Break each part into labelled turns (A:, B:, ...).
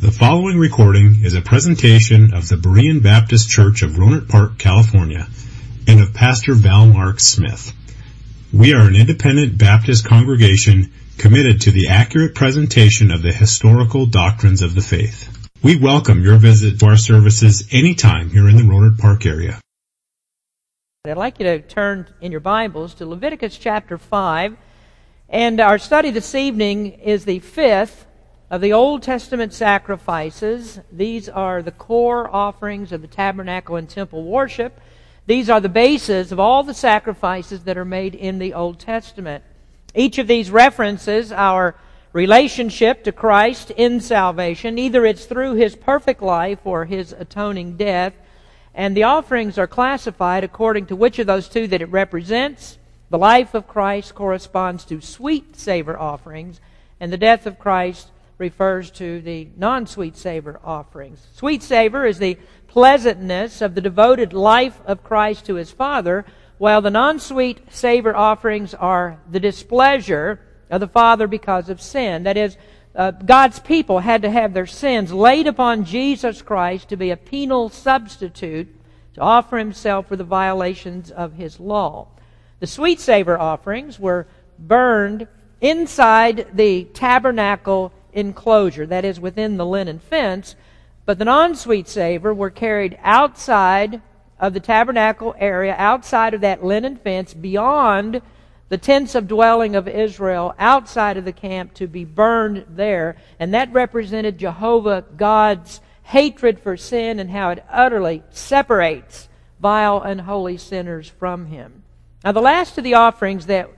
A: The following recording is a presentation of the Berean Baptist Church of Rohnert Park, California, and of Pastor Val Mark Smith. We are an independent Baptist congregation committed to the accurate presentation of the historical doctrines of the faith. We welcome your visit to our services anytime here in the Rohnert Park area.
B: I'd like you to turn in your Bibles to Leviticus chapter 5. And our study this evening is the fifth of the Old Testament sacrifices. These are the core offerings of the tabernacle and temple worship. These are the basis of all the sacrifices that are made in the Old Testament. Each of these references our relationship to Christ in salvation. Either it's through his perfect life or his atoning death. And the offerings are classified according to which of those two that it represents. The life of Christ corresponds to sweet savor offerings, and the death of Christ refers to the non sweet savor offerings. Sweet savor is the pleasantness of the devoted life of Christ to his Father, while the non sweet savor offerings are the displeasure of the Father because of sin. That is, uh, God's people had to have their sins laid upon Jesus Christ to be a penal substitute to offer himself for the violations of his law. The sweet savor offerings were burned inside the tabernacle enclosure, that is, within the linen fence, but the non sweet savor were carried outside of the tabernacle area, outside of that linen fence, beyond the tents of dwelling of Israel, outside of the camp, to be burned there. And that represented Jehovah God's hatred for sin and how it utterly separates vile and holy sinners from Him. Now, the last of the offerings that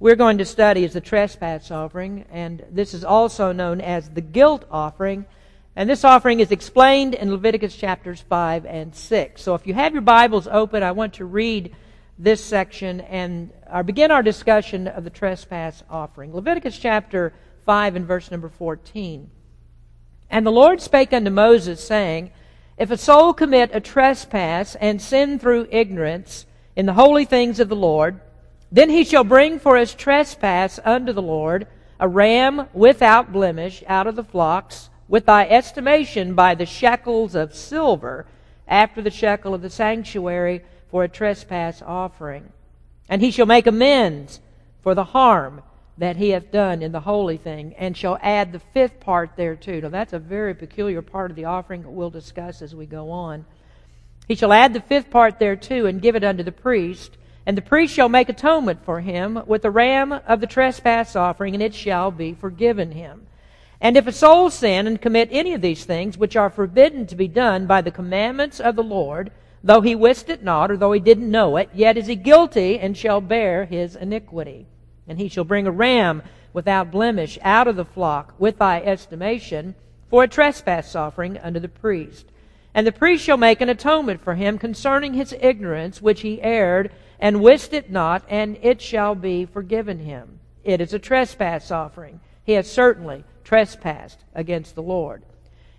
B: we're going to study is the trespass offering, and this is also known as the guilt offering. And this offering is explained in Leviticus chapters 5 and 6. So if you have your Bibles open, I want to read this section and uh, begin our discussion of the trespass offering. Leviticus chapter 5 and verse number 14. And the Lord spake unto Moses, saying, If a soul commit a trespass and sin through ignorance in the holy things of the Lord, then he shall bring for his trespass unto the Lord a ram without blemish out of the flocks, with thy estimation by the shekels of silver, after the shekel of the sanctuary for a trespass offering. And he shall make amends for the harm that he hath done in the holy thing, and shall add the fifth part thereto. Now that's a very peculiar part of the offering that we'll discuss as we go on. He shall add the fifth part thereto, and give it unto the priest and the priest shall make atonement for him with the ram of the trespass offering, and it shall be forgiven him. And if a soul sin and commit any of these things which are forbidden to be done by the commandments of the Lord, though he wist it not, or though he didn't know it, yet is he guilty and shall bear his iniquity. And he shall bring a ram without blemish out of the flock with thy estimation for a trespass offering unto the priest. And the priest shall make an atonement for him concerning his ignorance which he erred and wist it not, and it shall be forgiven him. It is a trespass offering. He has certainly trespassed against the Lord.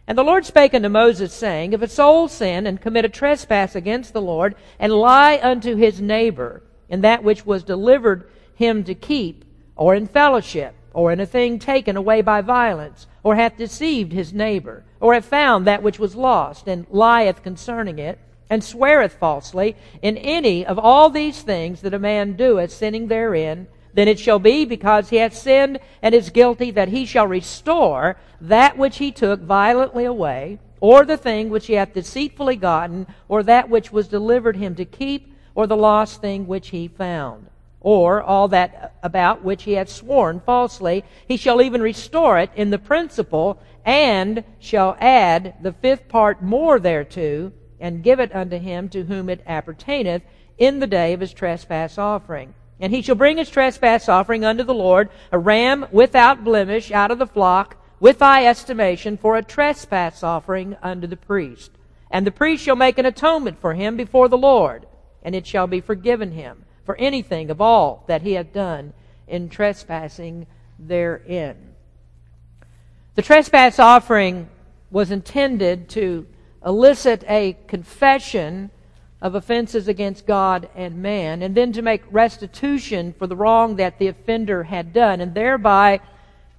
B: And the Lord spake unto Moses, saying, If a soul sin and commit a trespass against the Lord, and lie unto his neighbor in that which was delivered him to keep, or in fellowship, or in a thing taken away by violence, or hath deceived his neighbor, or hath found that which was lost, and lieth concerning it, and sweareth falsely in any of all these things that a man doeth, sinning therein, then it shall be because he hath sinned and is guilty that he shall restore that which he took violently away, or the thing which he hath deceitfully gotten, or that which was delivered him to keep, or the lost thing which he found. Or all that about which he hath sworn falsely, he shall even restore it in the principal, and shall add the fifth part more thereto, and give it unto him to whom it appertaineth in the day of his trespass offering. And he shall bring his trespass offering unto the Lord, a ram without blemish out of the flock, with thy estimation, for a trespass offering unto the priest. And the priest shall make an atonement for him before the Lord, and it shall be forgiven him for anything of all that he hath done in trespassing therein. The trespass offering was intended to elicit a confession of offenses against God and man, and then to make restitution for the wrong that the offender had done, and thereby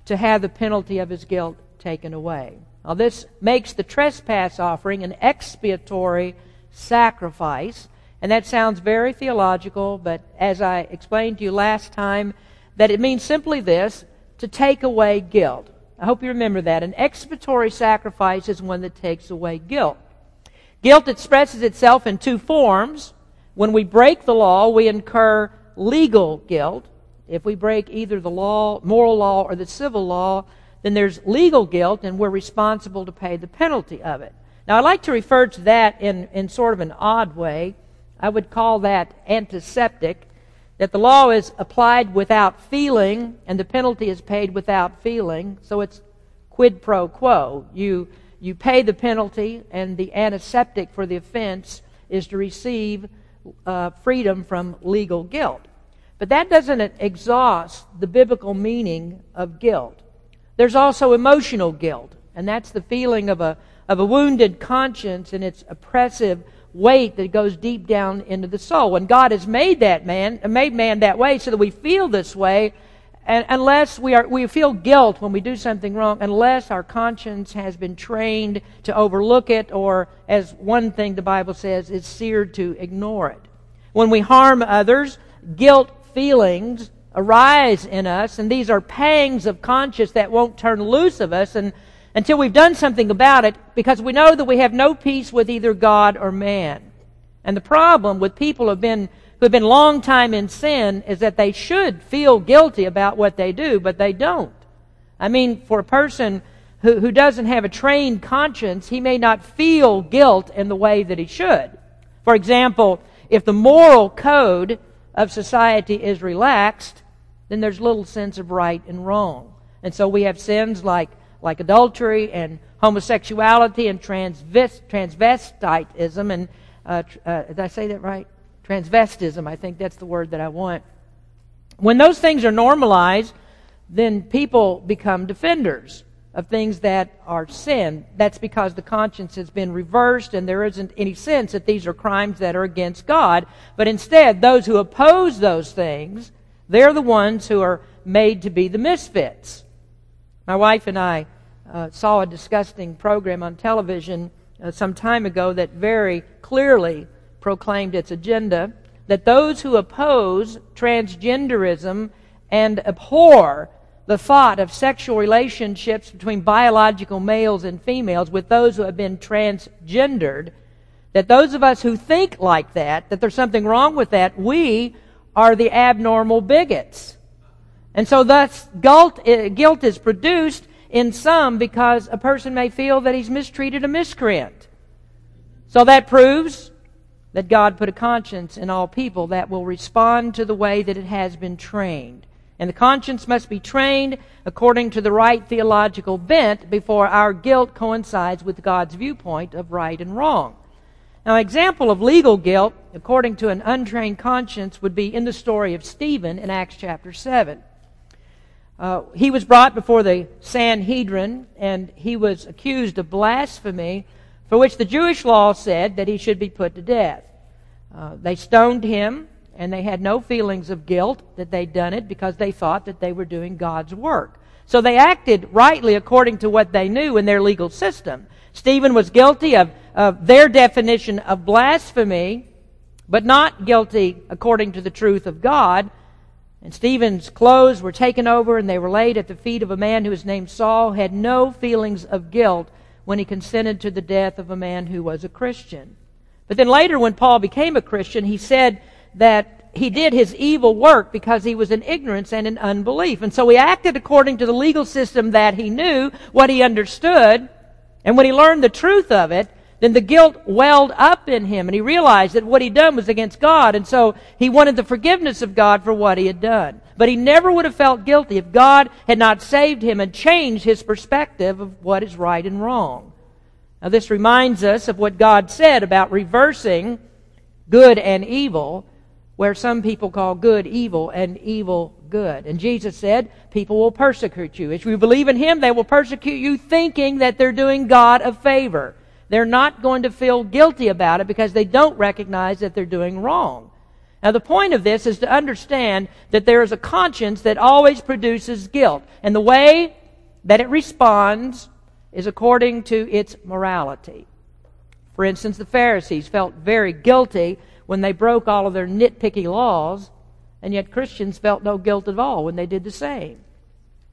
B: to have the penalty of his guilt taken away. Now, this makes the trespass offering an expiatory sacrifice. And that sounds very theological, but as I explained to you last time, that it means simply this to take away guilt. I hope you remember that. An expiatory sacrifice is one that takes away guilt. Guilt expresses itself in two forms. When we break the law, we incur legal guilt. If we break either the law, moral law, or the civil law, then there's legal guilt and we're responsible to pay the penalty of it. Now, I like to refer to that in, in sort of an odd way. I would call that antiseptic, that the law is applied without feeling and the penalty is paid without feeling. So it's quid pro quo. You, you pay the penalty, and the antiseptic for the offense is to receive uh, freedom from legal guilt. But that doesn't exhaust the biblical meaning of guilt. There's also emotional guilt, and that's the feeling of a, of a wounded conscience and its oppressive weight that goes deep down into the soul. And God has made that man, made man that way so that we feel this way, and unless we are, we feel guilt when we do something wrong, unless our conscience has been trained to overlook it, or as one thing the Bible says, is seared to ignore it. When we harm others, guilt feelings arise in us, and these are pangs of conscience that won't turn loose of us and, until we've done something about it, because we know that we have no peace with either God or man. And the problem with people who have been who have been long time in sin is that they should feel guilty about what they do, but they don't. I mean, for a person who, who doesn't have a trained conscience, he may not feel guilt in the way that he should. For example, if the moral code of society is relaxed, then there's little sense of right and wrong. And so we have sins like, like adultery and homosexuality and transvest, transvestitism. And uh, uh, did I say that right? Transvestism, I think that's the word that I want. When those things are normalized, then people become defenders of things that are sin. That's because the conscience has been reversed and there isn't any sense that these are crimes that are against God. But instead, those who oppose those things they're the ones who are made to be the misfits. My wife and I uh, saw a disgusting program on television uh, some time ago that very clearly proclaimed its agenda that those who oppose transgenderism and abhor the thought of sexual relationships between biological males and females with those who have been transgendered, that those of us who think like that, that there's something wrong with that, we are the abnormal bigots. And so thus guilt, uh, guilt is produced in some because a person may feel that he's mistreated a miscreant. So that proves that God put a conscience in all people that will respond to the way that it has been trained. And the conscience must be trained according to the right theological bent before our guilt coincides with God's viewpoint of right and wrong. Now, an example of legal guilt, according to an untrained conscience, would be in the story of Stephen in Acts chapter 7. Uh, he was brought before the Sanhedrin, and he was accused of blasphemy, for which the Jewish law said that he should be put to death. Uh, they stoned him, and they had no feelings of guilt that they'd done it because they thought that they were doing God's work. So they acted rightly according to what they knew in their legal system. Stephen was guilty of, of their definition of blasphemy, but not guilty according to the truth of God. And Stephen's clothes were taken over and they were laid at the feet of a man who was named Saul, had no feelings of guilt when he consented to the death of a man who was a Christian. But then later, when Paul became a Christian, he said that he did his evil work because he was in ignorance and in unbelief. And so he acted according to the legal system that he knew, what he understood, and when he learned the truth of it, then the guilt welled up in him and he realized that what he'd done was against God and so he wanted the forgiveness of God for what he had done. But he never would have felt guilty if God had not saved him and changed his perspective of what is right and wrong. Now this reminds us of what God said about reversing good and evil, where some people call good evil and evil good. And Jesus said, people will persecute you. If you believe in Him, they will persecute you thinking that they're doing God a favor. They're not going to feel guilty about it because they don't recognize that they're doing wrong. Now, the point of this is to understand that there is a conscience that always produces guilt. And the way that it responds is according to its morality. For instance, the Pharisees felt very guilty when they broke all of their nitpicky laws, and yet Christians felt no guilt at all when they did the same.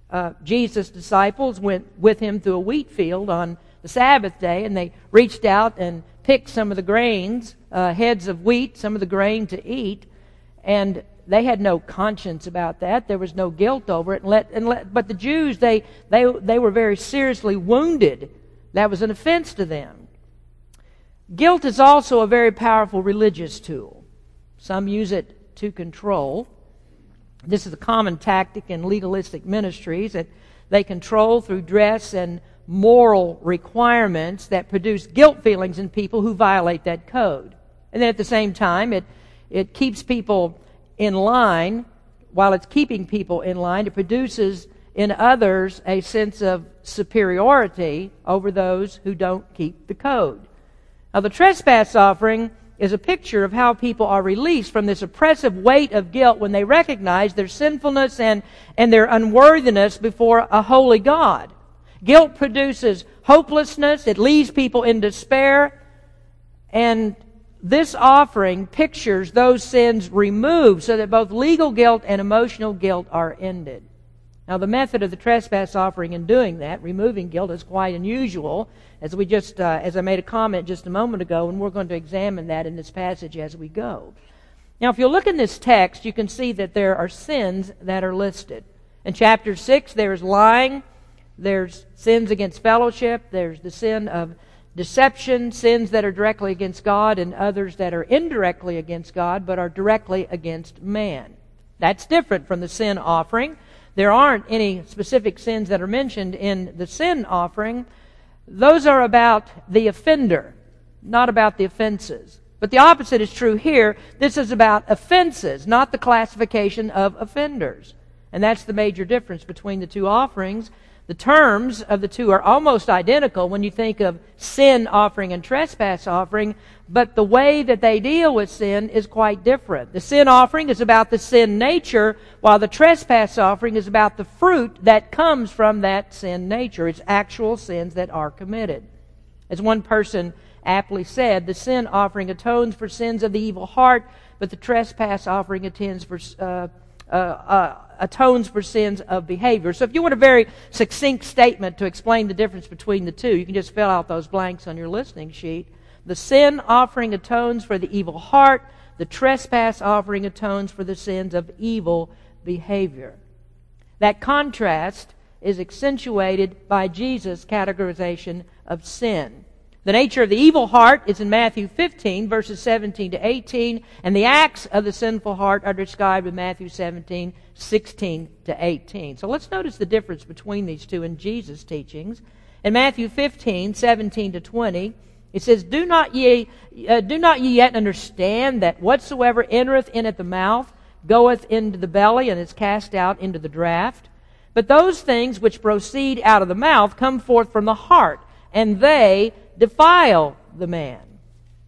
B: Uh, Jesus' disciples went with him through a wheat field on the Sabbath day, and they reached out and picked some of the grains, uh, heads of wheat, some of the grain to eat, and they had no conscience about that. There was no guilt over it. And let, and let, but the Jews, they, they, they were very seriously wounded. That was an offense to them. Guilt is also a very powerful religious tool. Some use it to control. This is a common tactic in legalistic ministries that they control through dress and moral requirements that produce guilt feelings in people who violate that code. And then at the same time, it, it keeps people in line. While it's keeping people in line, it produces in others a sense of superiority over those who don't keep the code. Now, the trespass offering is a picture of how people are released from this oppressive weight of guilt when they recognize their sinfulness and, and their unworthiness before a holy God. Guilt produces hopelessness, it leaves people in despair, and this offering pictures those sins removed so that both legal guilt and emotional guilt are ended. Now, the method of the trespass offering in doing that, removing guilt, is quite unusual, as we just, uh, as I made a comment just a moment ago, and we're going to examine that in this passage as we go. Now, if you look in this text, you can see that there are sins that are listed. In chapter 6, there's lying, there's sins against fellowship, there's the sin of deception, sins that are directly against God, and others that are indirectly against God but are directly against man. That's different from the sin offering. There aren't any specific sins that are mentioned in the sin offering. Those are about the offender, not about the offenses. But the opposite is true here. This is about offenses, not the classification of offenders. And that's the major difference between the two offerings. The terms of the two are almost identical when you think of sin offering and trespass offering, but the way that they deal with sin is quite different. The sin offering is about the sin nature, while the trespass offering is about the fruit that comes from that sin nature. It's actual sins that are committed. As one person aptly said, the sin offering atones for sins of the evil heart, but the trespass offering attends for uh, uh, uh, atones for sins of behavior. So if you want a very succinct statement to explain the difference between the two, you can just fill out those blanks on your listening sheet. The sin offering atones for the evil heart. The trespass offering atones for the sins of evil behavior. That contrast is accentuated by Jesus' categorization of sin. The nature of the evil heart is in Matthew 15, verses 17 to 18, and the acts of the sinful heart are described in Matthew 17, 16 to 18. So let's notice the difference between these two in Jesus' teachings. In Matthew 15, 17 to 20, it says, Do not ye, uh, do not ye yet understand that whatsoever entereth in at the mouth goeth into the belly and is cast out into the draught? But those things which proceed out of the mouth come forth from the heart, and they defile the man.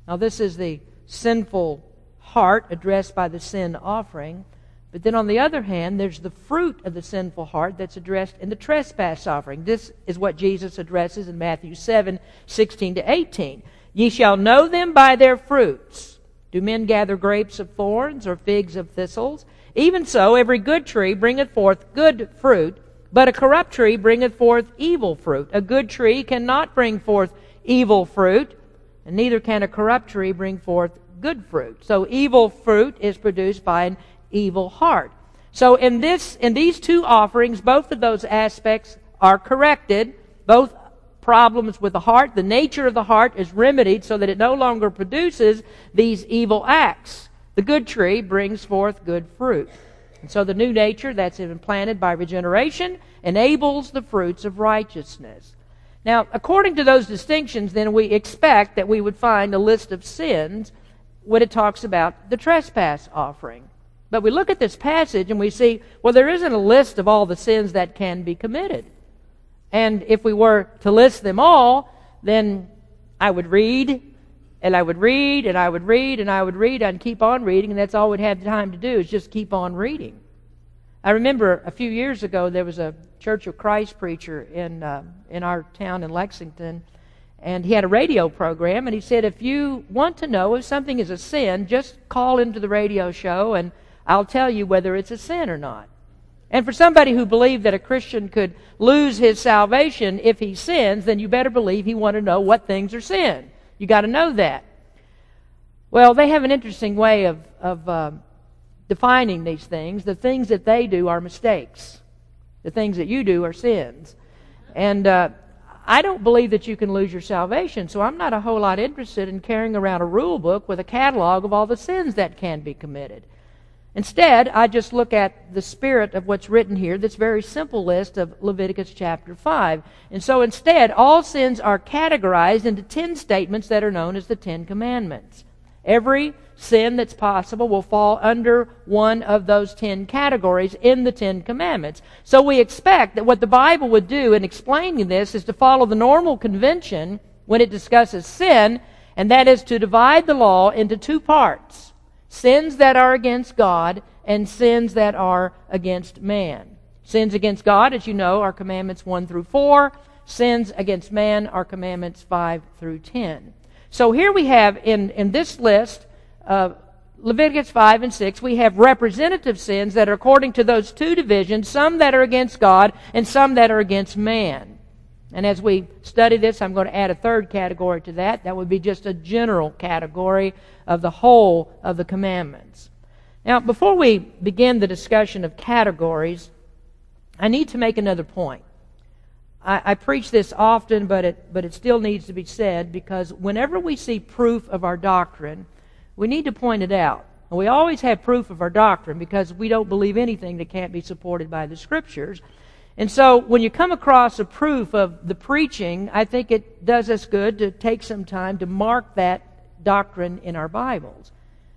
B: Now, this is the sinful heart addressed by the sin offering. But then on the other hand, there's the fruit of the sinful heart that's addressed in the trespass offering. This is what Jesus addresses in Matthew 7 16 to 18. Ye shall know them by their fruits. Do men gather grapes of thorns or figs of thistles? Even so, every good tree bringeth forth good fruit, but a corrupt tree bringeth forth evil fruit. A good tree cannot bring forth evil fruit, and neither can a corrupt tree bring forth good fruit. So evil fruit is produced by an evil heart. So in this in these two offerings, both of those aspects are corrected. Both problems with the heart, the nature of the heart is remedied so that it no longer produces these evil acts. The good tree brings forth good fruit. And so the new nature that's implanted by regeneration enables the fruits of righteousness. Now, according to those distinctions, then we expect that we would find a list of sins when it talks about the trespass offering. But we look at this passage and we see, well, there isn't a list of all the sins that can be committed. And if we were to list them all, then I would read, and I would read, and I would read, and I would read, and keep on reading, and that's all we'd have time to do is just keep on reading. I remember a few years ago there was a Church of Christ preacher in uh, in our town in Lexington, and he had a radio program, and he said, if you want to know if something is a sin, just call into the radio show, and I'll tell you whether it's a sin or not. And for somebody who believed that a Christian could lose his salvation if he sins, then you better believe he wanted to know what things are sin. You got to know that. Well, they have an interesting way of of um, defining these things. The things that they do are mistakes. The things that you do are sins. And uh, I don't believe that you can lose your salvation, so I'm not a whole lot interested in carrying around a rule book with a catalog of all the sins that can be committed. Instead, I just look at the spirit of what's written here, this very simple list of Leviticus chapter 5. And so instead, all sins are categorized into 10 statements that are known as the Ten Commandments. Every sin that's possible will fall under one of those ten categories in the Ten Commandments. So we expect that what the Bible would do in explaining this is to follow the normal convention when it discusses sin, and that is to divide the law into two parts sins that are against God and sins that are against man. Sins against God, as you know, are commandments 1 through 4. Sins against man are commandments 5 through 10. So here we have in, in this list uh, Leviticus 5 and 6, we have representative sins that are according to those two divisions, some that are against God and some that are against man. And as we study this, I'm going to add a third category to that. That would be just a general category of the whole of the commandments. Now, before we begin the discussion of categories, I need to make another point. I, I preach this often, but it, but it still needs to be said because whenever we see proof of our doctrine, we need to point it out. And we always have proof of our doctrine because we don't believe anything that can't be supported by the Scriptures. And so when you come across a proof of the preaching, I think it does us good to take some time to mark that doctrine in our Bibles.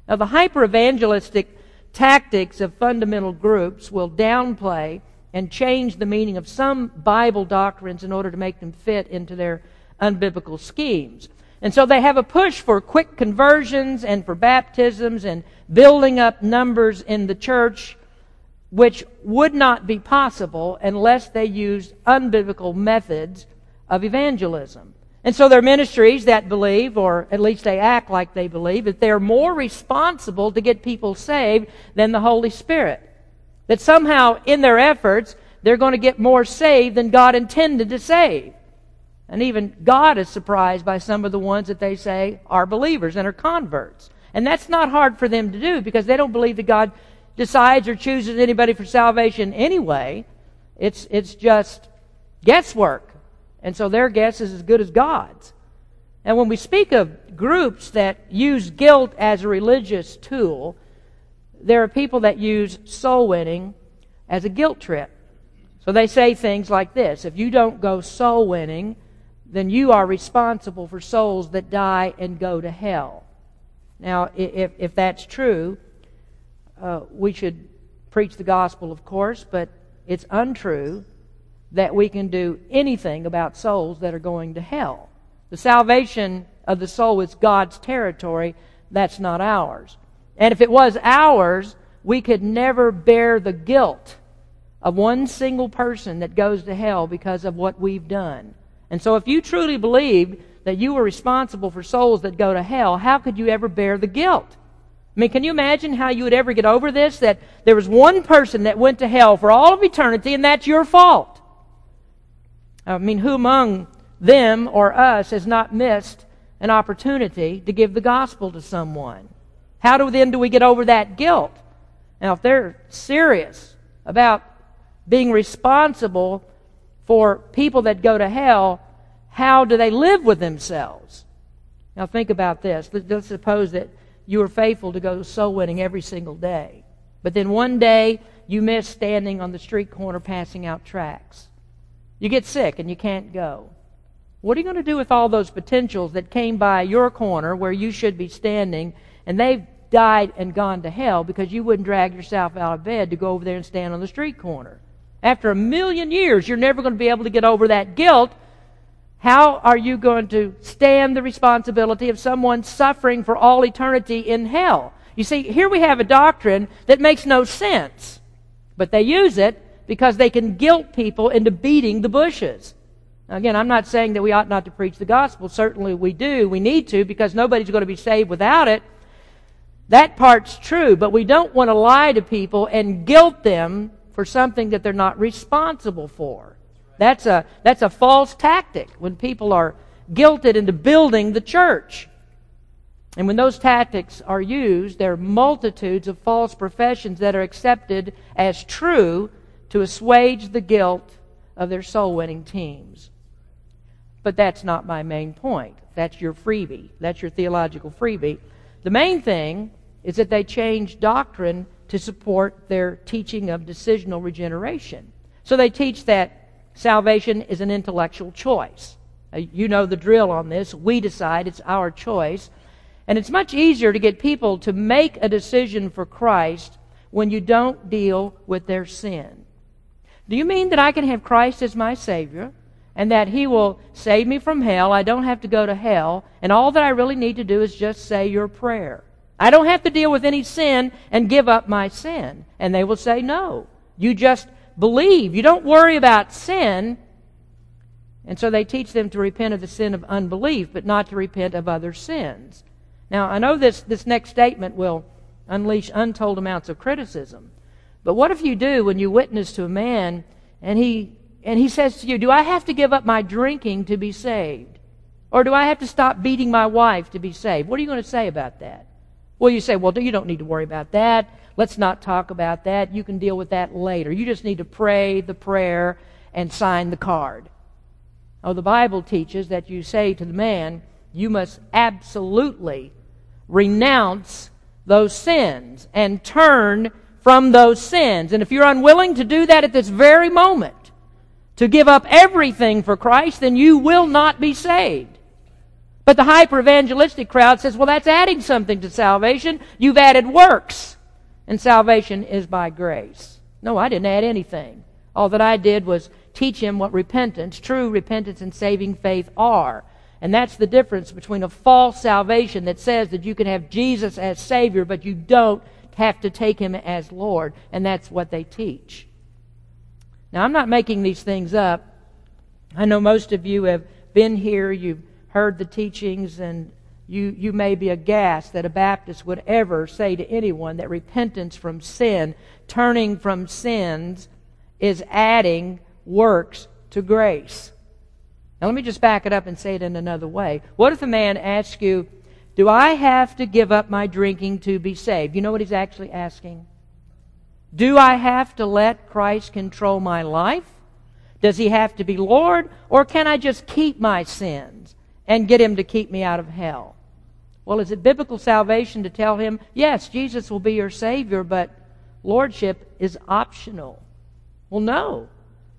B: Now, the hyper evangelistic tactics of fundamental groups will downplay and change the meaning of some Bible doctrines in order to make them fit into their unbiblical schemes. And so they have a push for quick conversions and for baptisms and building up numbers in the church, which would not be possible unless they used unbiblical methods of evangelism. And so there are ministries that believe, or at least they act like they believe, that they're more responsible to get people saved than the Holy Spirit. That somehow in their efforts, they're going to get more saved than God intended to save. And even God is surprised by some of the ones that they say are believers and are converts. And that's not hard for them to do because they don't believe that God decides or chooses anybody for salvation anyway. It's, it's just guesswork. And so their guess is as good as God's. And when we speak of groups that use guilt as a religious tool, there are people that use soul winning as a guilt trip. So they say things like this If you don't go soul winning, then you are responsible for souls that die and go to hell. Now, if, if that's true, uh, we should preach the gospel, of course, but it's untrue that we can do anything about souls that are going to hell. The salvation of the soul is God's territory, that's not ours. And if it was ours, we could never bear the guilt of one single person that goes to hell because of what we've done. And so, if you truly believed that you were responsible for souls that go to hell, how could you ever bear the guilt? I mean, can you imagine how you would ever get over this? That there was one person that went to hell for all of eternity, and that's your fault. I mean, who among them or us has not missed an opportunity to give the gospel to someone? How do then do we get over that guilt? Now, if they're serious about being responsible for people that go to hell, how do they live with themselves? Now think about this. Let's suppose that you were faithful to go soul winning every single day. But then one day you miss standing on the street corner passing out tracts. You get sick and you can't go. What are you going to do with all those potentials that came by your corner where you should be standing and they've died and gone to hell because you wouldn't drag yourself out of bed to go over there and stand on the street corner? After a million years, you're never going to be able to get over that guilt. How are you going to stand the responsibility of someone suffering for all eternity in hell? You see, here we have a doctrine that makes no sense. But they use it because they can guilt people into beating the bushes. Again, I'm not saying that we ought not to preach the gospel. Certainly we do. We need to because nobody's going to be saved without it. That part's true, but we don't want to lie to people and guilt them for something that they're not responsible for. That's a, that's a false tactic when people are guilted into building the church. And when those tactics are used, there are multitudes of false professions that are accepted as true to assuage the guilt of their soul winning teams. But that's not my main point. That's your freebie. That's your theological freebie. The main thing is that they change doctrine to support their teaching of decisional regeneration. So they teach that salvation is an intellectual choice. Uh, you know the drill on this. We decide it's our choice. And it's much easier to get people to make a decision for Christ when you don't deal with their sin. Do you mean that I can have Christ as my Savior and that He will save me from hell? I don't have to go to hell, and all that I really need to do is just say your prayer. I don't have to deal with any sin and give up my sin. And they will say, no. You just believe. You don't worry about sin. And so they teach them to repent of the sin of unbelief, but not to repent of other sins. Now, I know this, this next statement will unleash untold amounts of criticism. But what if you do when you witness to a man and he, and he says to you, Do I have to give up my drinking to be saved? Or do I have to stop beating my wife to be saved? What are you going to say about that? Well, you say, Well, you don't need to worry about that. Let's not talk about that. You can deal with that later. You just need to pray the prayer and sign the card. Oh, the Bible teaches that you say to the man, You must absolutely renounce those sins and turn from those sins. And if you're unwilling to do that at this very moment, to give up everything for Christ, then you will not be saved. But the hyper evangelistic crowd says, well, that's adding something to salvation. You've added works. And salvation is by grace. No, I didn't add anything. All that I did was teach him what repentance, true repentance and saving faith are. And that's the difference between a false salvation that says that you can have Jesus as Savior, but you don't have to take him as Lord, and that's what they teach. Now, I'm not making these things up. I know most of you have been here, you've heard the teachings, and you, you may be aghast that a Baptist would ever say to anyone that repentance from sin, turning from sins, is adding works to grace. Now, let me just back it up and say it in another way. What if a man asks you, do I have to give up my drinking to be saved? You know what he's actually asking? Do I have to let Christ control my life? Does he have to be Lord? Or can I just keep my sins and get him to keep me out of hell? Well, is it biblical salvation to tell him, yes, Jesus will be your Savior, but Lordship is optional? Well, no.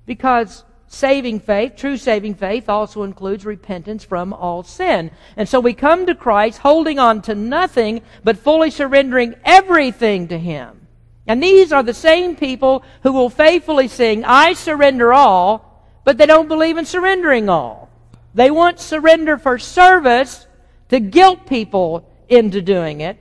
B: Because saving faith, true saving faith, also includes repentance from all sin. And so we come to Christ holding on to nothing, but fully surrendering everything to Him. And these are the same people who will faithfully sing, I surrender all, but they don't believe in surrendering all. They want surrender for service to guilt people into doing it,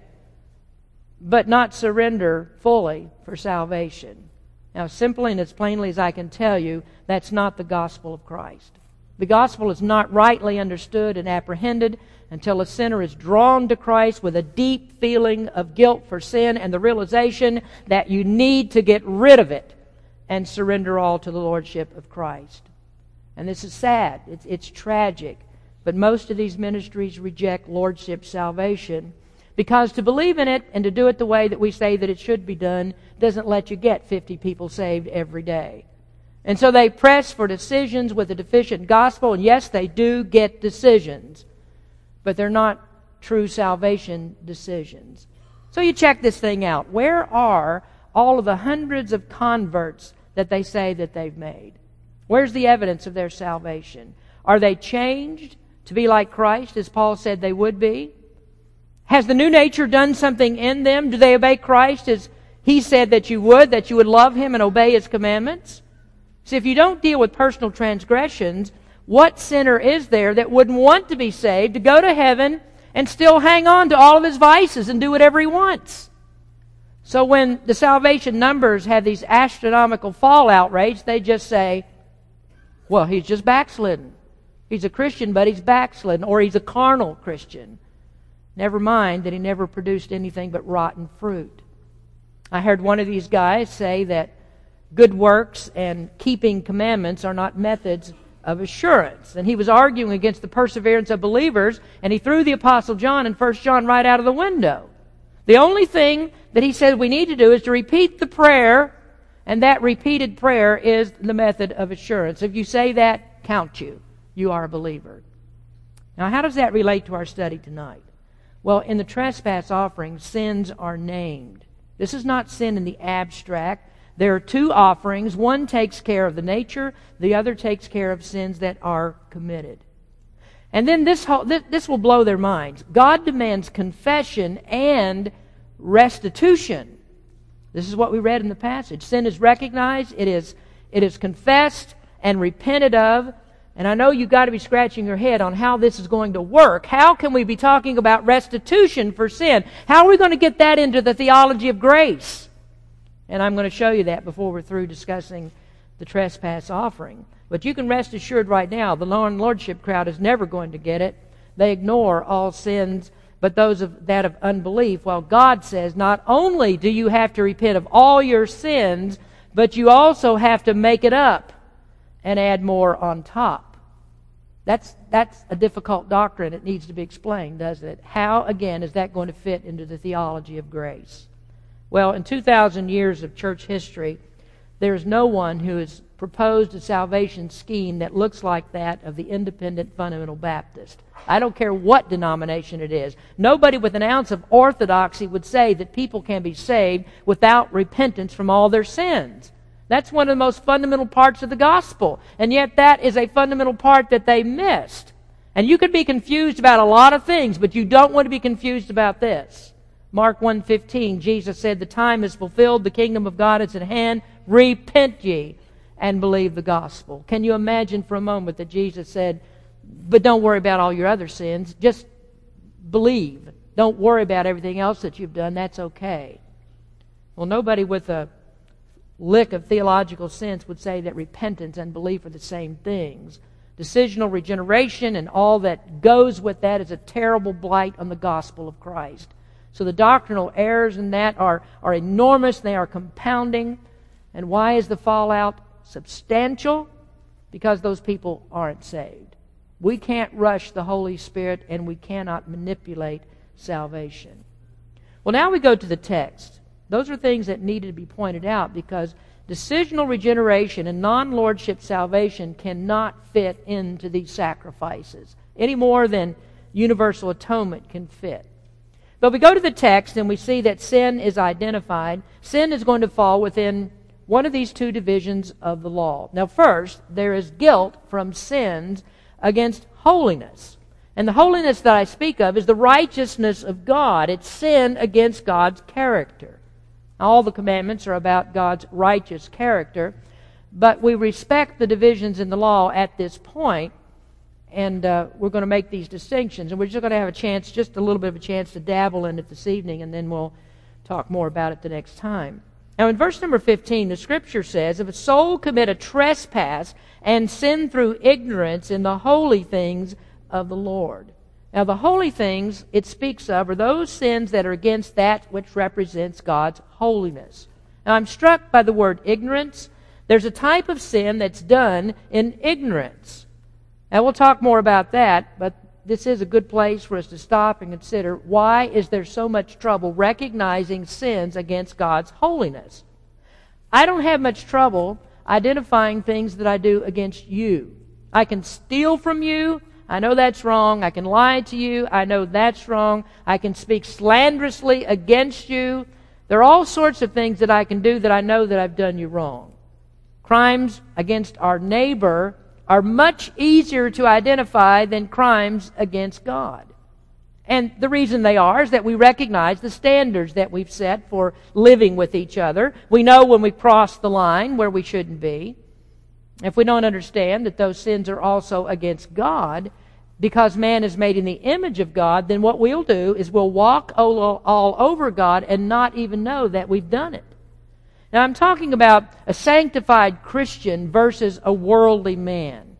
B: but not surrender fully for salvation. Now, simply and as plainly as I can tell you, that's not the gospel of Christ. The gospel is not rightly understood and apprehended until a sinner is drawn to Christ with a deep feeling of guilt for sin and the realization that you need to get rid of it and surrender all to the Lordship of Christ. And this is sad. It's, it's tragic. But most of these ministries reject Lordship salvation because to believe in it and to do it the way that we say that it should be done doesn't let you get 50 people saved every day. And so they press for decisions with a deficient gospel, and yes, they do get decisions, but they're not true salvation decisions. So you check this thing out. Where are all of the hundreds of converts that they say that they've made? Where's the evidence of their salvation? Are they changed to be like Christ, as Paul said they would be? Has the new nature done something in them? Do they obey Christ as He said that you would, that you would love Him and obey His commandments? See, if you don't deal with personal transgressions, what sinner is there that wouldn't want to be saved, to go to heaven, and still hang on to all of his vices and do whatever he wants? So when the salvation numbers have these astronomical fallout rates, they just say, well, he's just backslidden. He's a Christian, but he's backslidden, or he's a carnal Christian. Never mind that he never produced anything but rotten fruit. I heard one of these guys say that good works and keeping commandments are not methods of assurance. And he was arguing against the perseverance of believers, and he threw the Apostle John and 1 John right out of the window. The only thing that he said we need to do is to repeat the prayer, and that repeated prayer is the method of assurance. If you say that, count you. You are a believer. Now, how does that relate to our study tonight? Well, in the trespass offering, sins are named. This is not sin in the abstract. There are two offerings. One takes care of the nature, the other takes care of sins that are committed. And then this, whole, this, this will blow their minds. God demands confession and restitution. This is what we read in the passage. Sin is recognized, it is, it is confessed and repented of, and I know you've got to be scratching your head on how this is going to work. How can we be talking about restitution for sin? How are we going to get that into the theology of grace? And I'm going to show you that before we're through discussing the trespass offering. But you can rest assured right now, the Lordship crowd is never going to get it. They ignore all sins, but those of that of unbelief. While God says, not only do you have to repent of all your sins, but you also have to make it up and add more on top. That's, that's a difficult doctrine. It needs to be explained, doesn't it? How, again, is that going to fit into the theology of grace? Well, in 2,000 years of church history, there is no one who has proposed a salvation scheme that looks like that of the independent fundamental Baptist. I don't care what denomination it is. Nobody with an ounce of orthodoxy would say that people can be saved without repentance from all their sins. That's one of the most fundamental parts of the gospel. And yet that is a fundamental part that they missed. And you could be confused about a lot of things, but you don't want to be confused about this. Mark 1:15 Jesus said, "The time is fulfilled, the kingdom of God is at hand. Repent ye and believe the gospel." Can you imagine for a moment that Jesus said, "But don't worry about all your other sins. Just believe. Don't worry about everything else that you've done. That's okay." Well, nobody with a lick of theological sense would say that repentance and belief are the same things. Decisional regeneration and all that goes with that is a terrible blight on the gospel of Christ. So the doctrinal errors in that are, are enormous, they are compounding. And why is the fallout substantial? Because those people aren't saved. We can't rush the Holy Spirit and we cannot manipulate salvation. Well, now we go to the text. Those are things that needed to be pointed out because decisional regeneration and non lordship salvation cannot fit into these sacrifices any more than universal atonement can fit. But we go to the text and we see that sin is identified. Sin is going to fall within one of these two divisions of the law. Now, first, there is guilt from sins against holiness. And the holiness that I speak of is the righteousness of God. It's sin against God's character. All the commandments are about God's righteous character, but we respect the divisions in the law at this point, and uh, we're going to make these distinctions. And we're just going to have a chance, just a little bit of a chance to dabble in it this evening, and then we'll talk more about it the next time. Now, in verse number 15, the scripture says, If a soul commit a trespass and sin through ignorance in the holy things of the Lord. Now, the holy things it speaks of are those sins that are against that which represents God's holiness. Now, I'm struck by the word ignorance. There's a type of sin that's done in ignorance. Now, we'll talk more about that, but this is a good place for us to stop and consider why is there so much trouble recognizing sins against God's holiness? I don't have much trouble identifying things that I do against you. I can steal from you. I know that's wrong. I can lie to you. I know that's wrong. I can speak slanderously against you. There are all sorts of things that I can do that I know that I've done you wrong. Crimes against our neighbor are much easier to identify than crimes against God. And the reason they are is that we recognize the standards that we've set for living with each other. We know when we cross the line where we shouldn't be. If we don't understand that those sins are also against God, because man is made in the image of God, then what we'll do is we'll walk all, over God and not even know that we've done it. Now, I'm talking about a sanctified Christian versus a worldly man.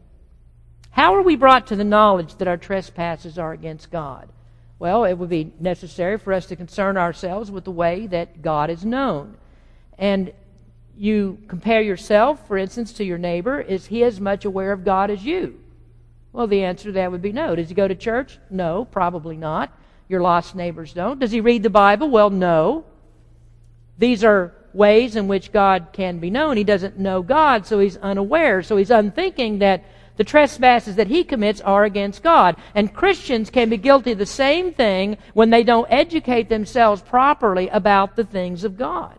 B: How are we brought to the knowledge that our trespasses are against God? Well, it would be necessary for us to concern ourselves with the way that God is known. And you compare yourself, for instance, to your neighbor. Is he as much aware of God as you? Well, the answer to that would be no. Does he go to church? No, probably not. Your lost neighbors don't. Does he read the Bible? Well, no. These are ways in which God can be known. He doesn't know God, so he's unaware. So he's unthinking that the trespasses that he commits are against God. And Christians can be guilty of the same thing when they don't educate themselves properly about the things of God.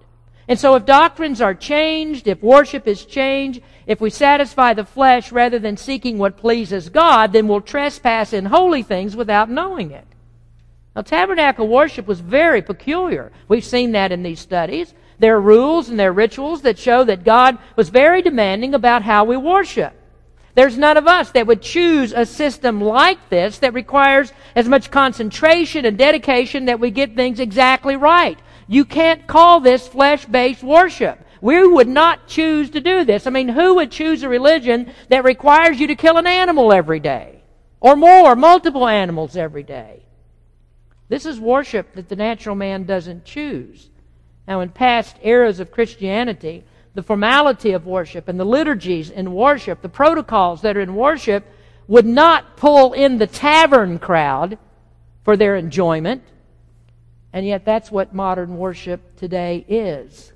B: And so if doctrines are changed, if worship is changed, if we satisfy the flesh rather than seeking what pleases God, then we'll trespass in holy things without knowing it. Now, tabernacle worship was very peculiar. We've seen that in these studies. There are rules and their rituals that show that God was very demanding about how we worship. There's none of us that would choose a system like this that requires as much concentration and dedication that we get things exactly right. You can't call this flesh based worship. We would not choose to do this. I mean, who would choose a religion that requires you to kill an animal every day? Or more, multiple animals every day? This is worship that the natural man doesn't choose. Now, in past eras of Christianity, the formality of worship and the liturgies in worship, the protocols that are in worship, would not pull in the tavern crowd for their enjoyment. And yet, that's what modern worship today is.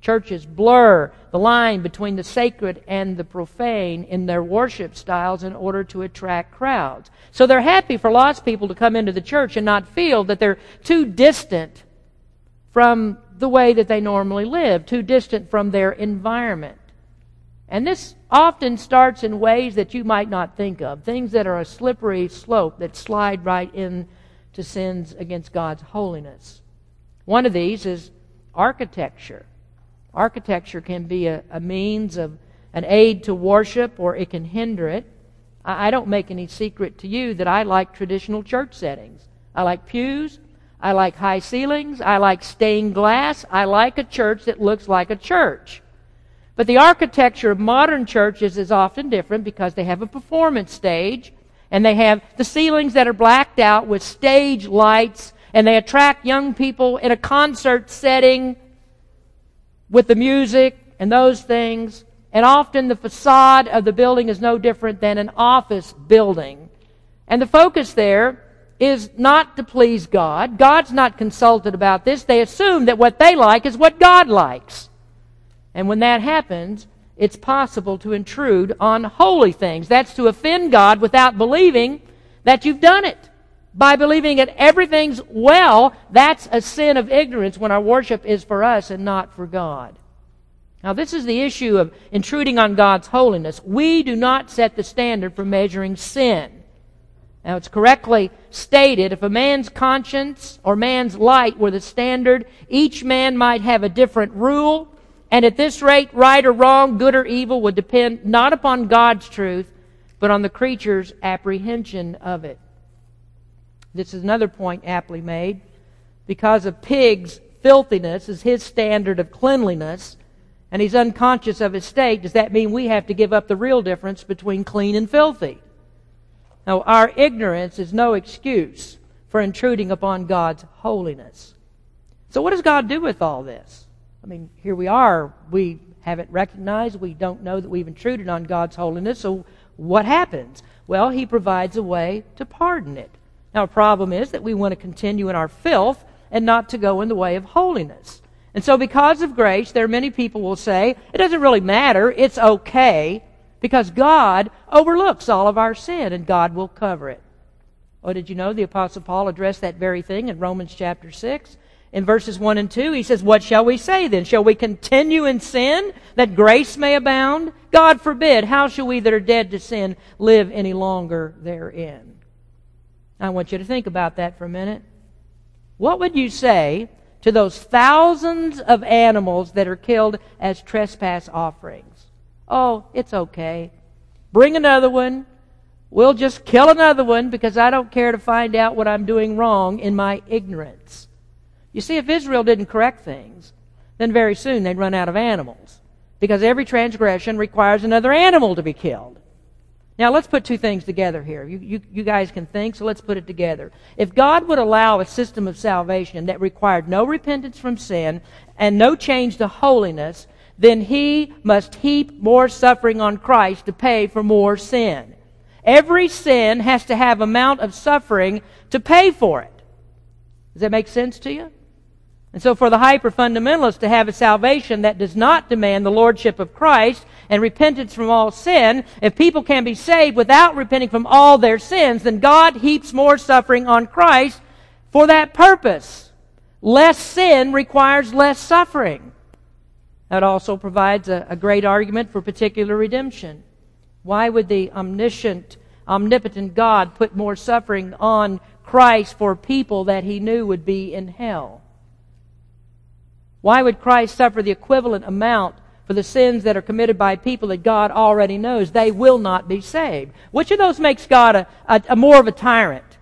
B: Churches blur the line between the sacred and the profane in their worship styles in order to attract crowds. So they're happy for lost people to come into the church and not feel that they're too distant from the way that they normally live, too distant from their environment. And this often starts in ways that you might not think of, things that are a slippery slope that slide right into sins against God's holiness. One of these is architecture. Architecture can be a, a means of an aid to worship or it can hinder it. I, I don't make any secret to you that I like traditional church settings. I like pews. I like high ceilings. I like stained glass. I like a church that looks like a church. But the architecture of modern churches is often different because they have a performance stage and they have the ceilings that are blacked out with stage lights and they attract young people in a concert setting with the music and those things. And often the facade of the building is no different than an office building. And the focus there is not to please God. God's not consulted about this. They assume that what they like is what God likes. And when that happens, it's possible to intrude on holy things. That's to offend God without believing that you've done it. By believing that everything's well, that's a sin of ignorance when our worship is for us and not for God. Now, this is the issue of intruding on God's holiness. We do not set the standard for measuring sin. Now, it's correctly stated if a man's conscience or man's light were the standard, each man might have a different rule, and at this rate, right or wrong, good or evil would depend not upon God's truth, but on the creature's apprehension of it. This is another point aptly made. Because a pig's filthiness is his standard of cleanliness, and he's unconscious of his state, does that mean we have to give up the real difference between clean and filthy? Now, our ignorance is no excuse for intruding upon God's holiness. So, what does God do with all this? I mean, here we are. We haven't recognized, we don't know that we've intruded on God's holiness. So, what happens? Well, He provides a way to pardon it. Now, a problem is that we want to continue in our filth and not to go in the way of holiness. And so, because of grace, there are many people will say, it doesn't really matter, it's okay because God overlooks all of our sin and God will cover it. Oh, did you know the Apostle Paul addressed that very thing in Romans chapter 6? In verses 1 and 2, he says, What shall we say then? Shall we continue in sin that grace may abound? God forbid. How shall we that are dead to sin live any longer therein? I want you to think about that for a minute. What would you say to those thousands of animals that are killed as trespass offerings? Oh, it's okay. Bring another one. We'll just kill another one because I don't care to find out what I'm doing wrong in my ignorance. You see, if Israel didn't correct things, then very soon they'd run out of animals. Because every transgression requires another animal to be killed. Now let's put two things together here. You, you, you, guys can think, so let's put it together. If God would allow a system of salvation that required no repentance from sin and no change to holiness, then He must heap more suffering on Christ to pay for more sin. Every sin has to have amount of suffering to pay for it. Does that make sense to you? And so for the hyper fundamentalist to have a salvation that does not demand the lordship of Christ and repentance from all sin, if people can be saved without repenting from all their sins, then God heaps more suffering on Christ for that purpose. Less sin requires less suffering. That also provides a, a great argument for particular redemption. Why would the omniscient, omnipotent God put more suffering on Christ for people that he knew would be in hell? Why would Christ suffer the equivalent amount for the sins that are committed by people that God already knows they will not be saved? Which of those makes God a, a, a more of a tyrant?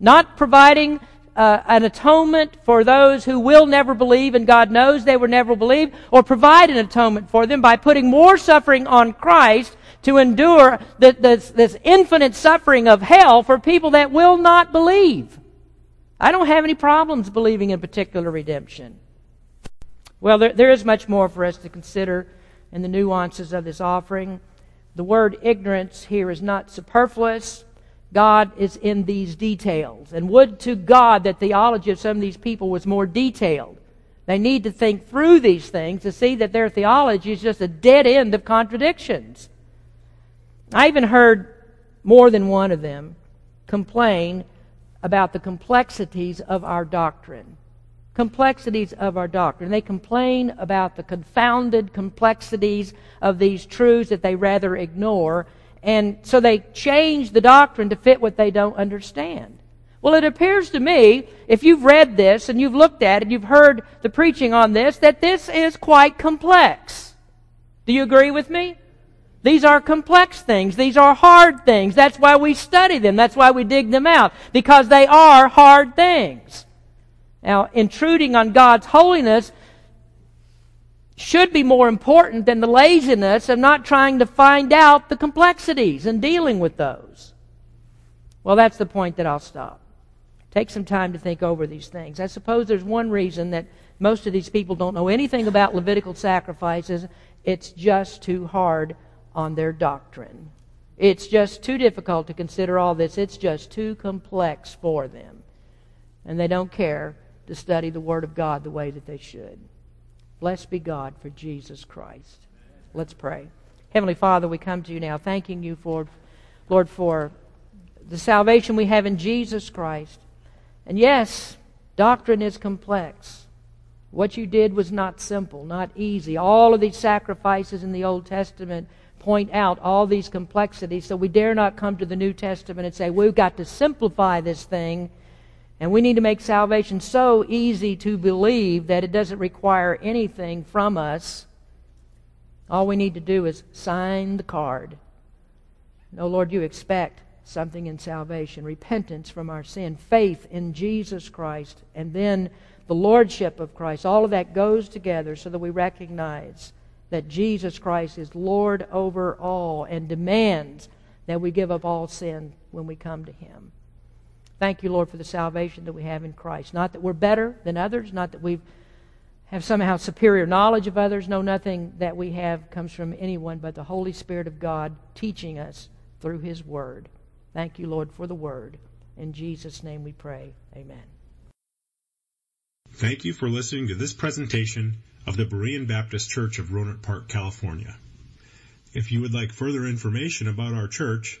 B: Not providing uh, an atonement for those who will never believe and God knows they will never believe, or provide an atonement for them by putting more suffering on Christ to endure the, this, this infinite suffering of hell for people that will not believe. I don't have any problems believing in particular redemption. Well, there, there is much more for us to consider in the nuances of this offering. The word ignorance here is not superfluous. God is in these details. And would to God that theology of some of these people was more detailed. They need to think through these things to see that their theology is just a dead end of contradictions. I even heard more than one of them complain about the complexities of our doctrine complexities of our doctrine. They complain about the confounded complexities of these truths that they rather ignore, and so they change the doctrine to fit what they don't understand. Well, it appears to me, if you've read this and you've looked at it, and you've heard the preaching on this, that this is quite complex. Do you agree with me? These are complex things. These are hard things. That's why we study them. That's why we dig them out. Because they are hard things. Now, intruding on God's holiness should be more important than the laziness of not trying to find out the complexities and dealing with those. Well, that's the point that I'll stop. Take some time to think over these things. I suppose there's one reason that most of these people don't know anything about Levitical sacrifices. It's just too hard on their doctrine. It's just too difficult to consider all this. It's just too complex for them. And they don't care to study the Word of God the way that they should. Blessed be God for Jesus Christ. Let's pray. Heavenly Father, we come to you now thanking you for, Lord, for the salvation we have in Jesus Christ. And yes, doctrine is complex. What you did was not simple, not easy. All of these sacrifices in the Old Testament point out all these complexities, so we dare not come to the New Testament and say, we've got to simplify this thing and we need to make salvation so easy to believe that it doesn't require anything from us. All we need to do is sign the card. No, Lord, you expect something in salvation repentance from our sin, faith in Jesus Christ, and then the lordship of Christ. All of that goes together so that we recognize that Jesus Christ is Lord over all and demands that we give up all sin when we come to Him. Thank you, Lord, for the salvation that we have in Christ. Not that we're better than others, not that we have somehow superior knowledge of others. No, nothing that we have comes from anyone but the Holy Spirit of God teaching us through His Word. Thank you, Lord, for the Word. In Jesus' name we pray. Amen.
A: Thank you for listening to this presentation of the Berean Baptist Church of Rohnert Park, California. If you would like further information about our church,